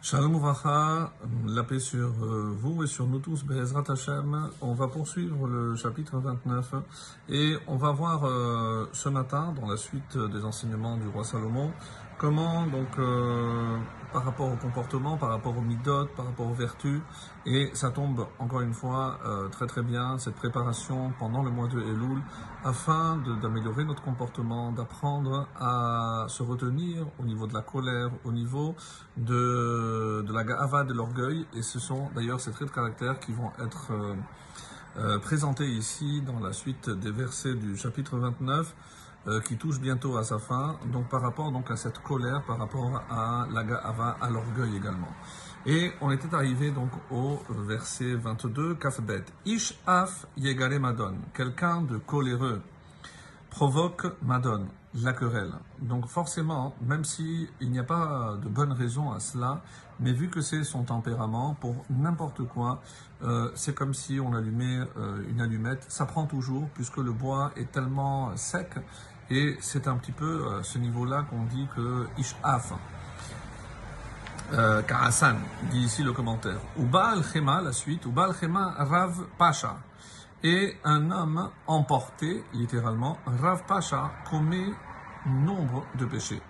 Shalom Uvracha, la paix sur euh, vous et sur nous tous, Bezrat Hashem. On va poursuivre le chapitre 29 et on va voir euh, ce matin, dans la suite des enseignements du roi Salomon, comment donc euh, par rapport au comportement, par rapport aux midot, par rapport aux vertus, et ça tombe encore une fois euh, très très bien cette préparation pendant le mois de Elul afin d'améliorer notre comportement, d'apprendre à se retenir au niveau de la colère, au niveau de, de la ga'ava, de l'orgueil, et ce sont d'ailleurs ces traits de caractère qui vont être euh, présentés ici dans la suite des versets du chapitre 29 euh, qui touche bientôt à sa fin, donc par rapport donc à cette colère, par rapport à l'orgueil également. Et on était arrivé donc au verset 22, Kafbet. Ish af yegare madon. Quelqu'un de coléreux provoque madon, la querelle. Donc forcément, même s'il n'y a pas de bonne raison à cela, mais vu que c'est son tempérament, pour n'importe quoi, euh, c'est comme si on allumait euh, une allumette, ça prend toujours, puisque le bois est tellement sec, et c'est un petit peu euh, ce niveau-là qu'on dit que Ish'af. Euh, Karasan, dit ici le commentaire. Uba al-Khema, la suite, Uba al-Khema Rav Pasha. Et un homme emporté, littéralement, Rav Pasha commet nombre de péchés.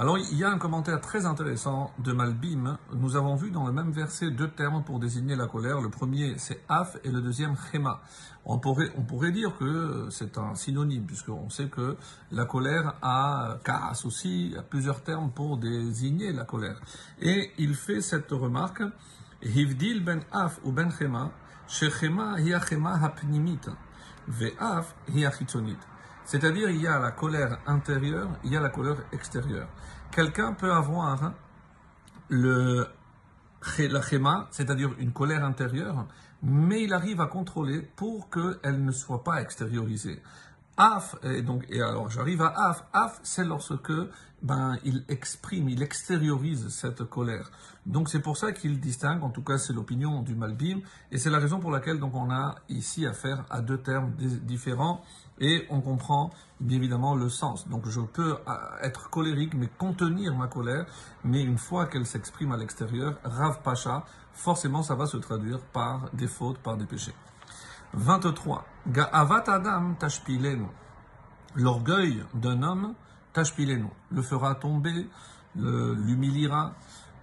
Alors, il y a un commentaire très intéressant de Malbim. Nous avons vu dans le même verset deux termes pour désigner la colère. Le premier, c'est af et le deuxième, chema. On pourrait, on pourrait dire que c'est un synonyme, puisqu'on sait que la colère a kaas aussi, a plusieurs termes pour désigner la colère. Et il fait cette remarque, hivdil ben af ou ben chema, shechema hiya chema hapnimit, ve'af hiya chitzonit. C'est-à-dire, il y a la colère intérieure, il y a la colère extérieure. Quelqu'un peut avoir le, la chéma, c'est-à-dire une colère intérieure, mais il arrive à contrôler pour qu'elle ne soit pas extériorisée. Af, et donc, et alors j'arrive à af. Af, c'est lorsque ben, il exprime, il extériorise cette colère. Donc c'est pour ça qu'il distingue, en tout cas c'est l'opinion du Malbim, et c'est la raison pour laquelle donc on a ici affaire à deux termes différents, et on comprend bien évidemment le sens. Donc je peux euh, être colérique, mais contenir ma colère, mais une fois qu'elle s'exprime à l'extérieur, Rav Pacha, forcément ça va se traduire par des fautes, par des péchés. 23. Ga'avat Adam tashpilenu. L'orgueil d'un homme tashpilenu. Le fera tomber, l'humiliera.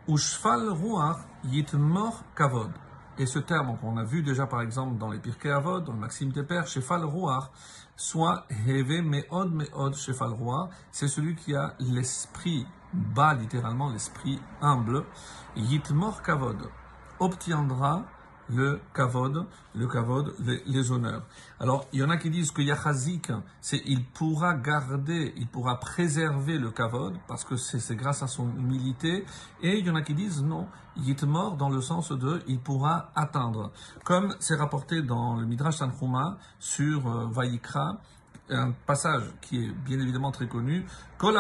Ushfal ruach yitmor kavod. Et ce terme qu'on a vu déjà par exemple dans les Pirkei Avod, dans le Maxime des Pères, Shefal Ruach, soit Heve Meod Meod Shefal Ruach, c'est celui qui a l'esprit bas, littéralement l'esprit humble, Yitmor Kavod, obtiendra le kavod, le kavod, les, honneurs. Alors, il y en a qui disent que yachazik, c'est il pourra garder, il pourra préserver le kavod, parce que c'est grâce à son humilité. Et il y en a qui disent non, yitmor dans le sens de il pourra atteindre. Comme c'est rapporté dans le Midrash Tanchuma sur euh, Vayikra, un passage qui est bien évidemment très connu. Kol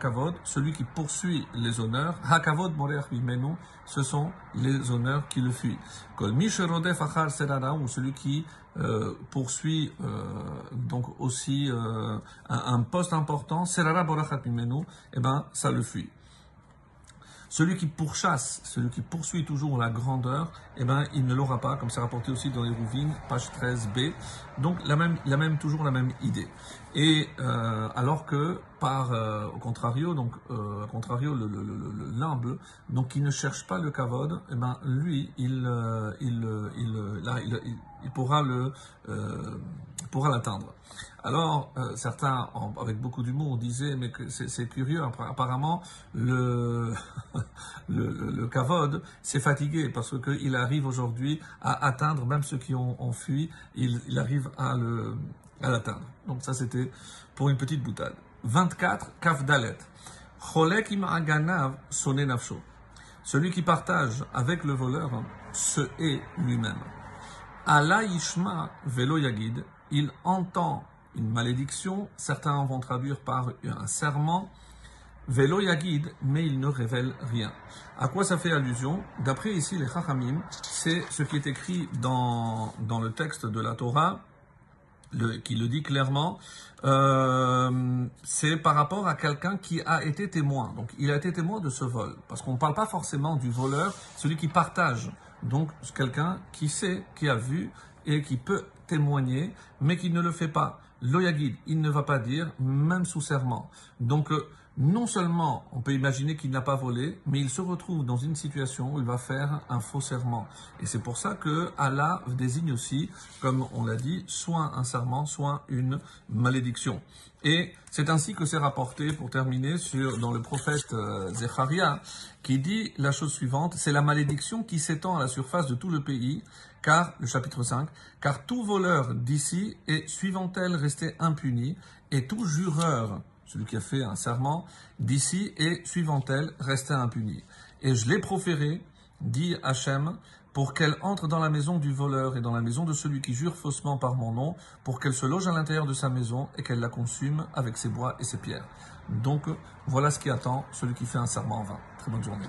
kavod, celui qui poursuit les honneurs, hakavod morer bimenu, ce sont les honneurs qui le fuient. Kol misherodef achar serara, ou celui qui euh, poursuit euh, donc aussi euh, un, un, poste important, serara borachat mimenu, eh ben ça le fuit. Celui qui pourchasse, celui qui poursuit toujours la grandeur, eh ben, il ne l'aura pas, comme c'est rapporté aussi dans les Rouvines, page 13b. Donc, la même, la même, toujours la même idée. Et euh, alors que, par euh, au contrario, donc, euh, contrario, le, le, le, l'humble, donc qui ne cherche pas le kavod, eh ben, lui, il, euh, il, il, il, pourra le, pourra l'atteindre. Alors, euh, certains, avec beaucoup d'humour, disaient, mais c'est curieux, apparemment, le, le, kavod s'est fatigué parce qu'il arrive aujourd'hui à atteindre, même ceux qui ont, fui, il, arrive à le à l'atteindre. Donc ça, c'était pour une petite boutade. 24, kaf dalet. Cholek im aganav nafsho. Celui qui partage avec le voleur se hait lui-même. Allah yishma velo yagid. Il entend une malédiction, certains vont traduire par un serment, Velo Yagid, mais il ne révèle rien. À quoi ça fait allusion? D'après ici les Chachamim, c'est ce qui est écrit dans, dans le texte de la Torah, qui le dit clairement, euh, c'est par rapport à quelqu'un qui a été témoin. Donc, il a été témoin de ce vol. Parce qu'on ne parle pas forcément du voleur, celui qui partage. Donc, quelqu'un qui sait, qui a vu et qui peut témoigner, mais qui ne le fait pas. L'oyagid, il ne va pas dire, même sous serment. Donc, euh, non seulement on peut imaginer qu'il n'a pas volé, mais il se retrouve dans une situation où il va faire un faux serment. Et c'est pour ça que Allah désigne aussi, comme on l'a dit, soit un serment, soit une malédiction. Et c'est ainsi que c'est rapporté, pour terminer, dans le prophète euh, qui dit la chose suivante, c'est la malédiction qui s'étend à la surface de tout le pays, car, le chapitre 5, car tout voleur d'ici est, suivant-elle, resté impuni, et tout jureur celui qui a fait un serment, d'ici et suivant-elle, restait impuni. Et je l'ai proféré, dit Hachem, pour qu'elle entre dans la maison du voleur et dans la maison de celui qui jure faussement par mon nom, pour qu'elle se loge à l'intérieur de sa maison et qu'elle la consume avec ses bois et ses pierres. Donc voilà ce qui attend celui qui fait un serment en vain. Très bonne journée.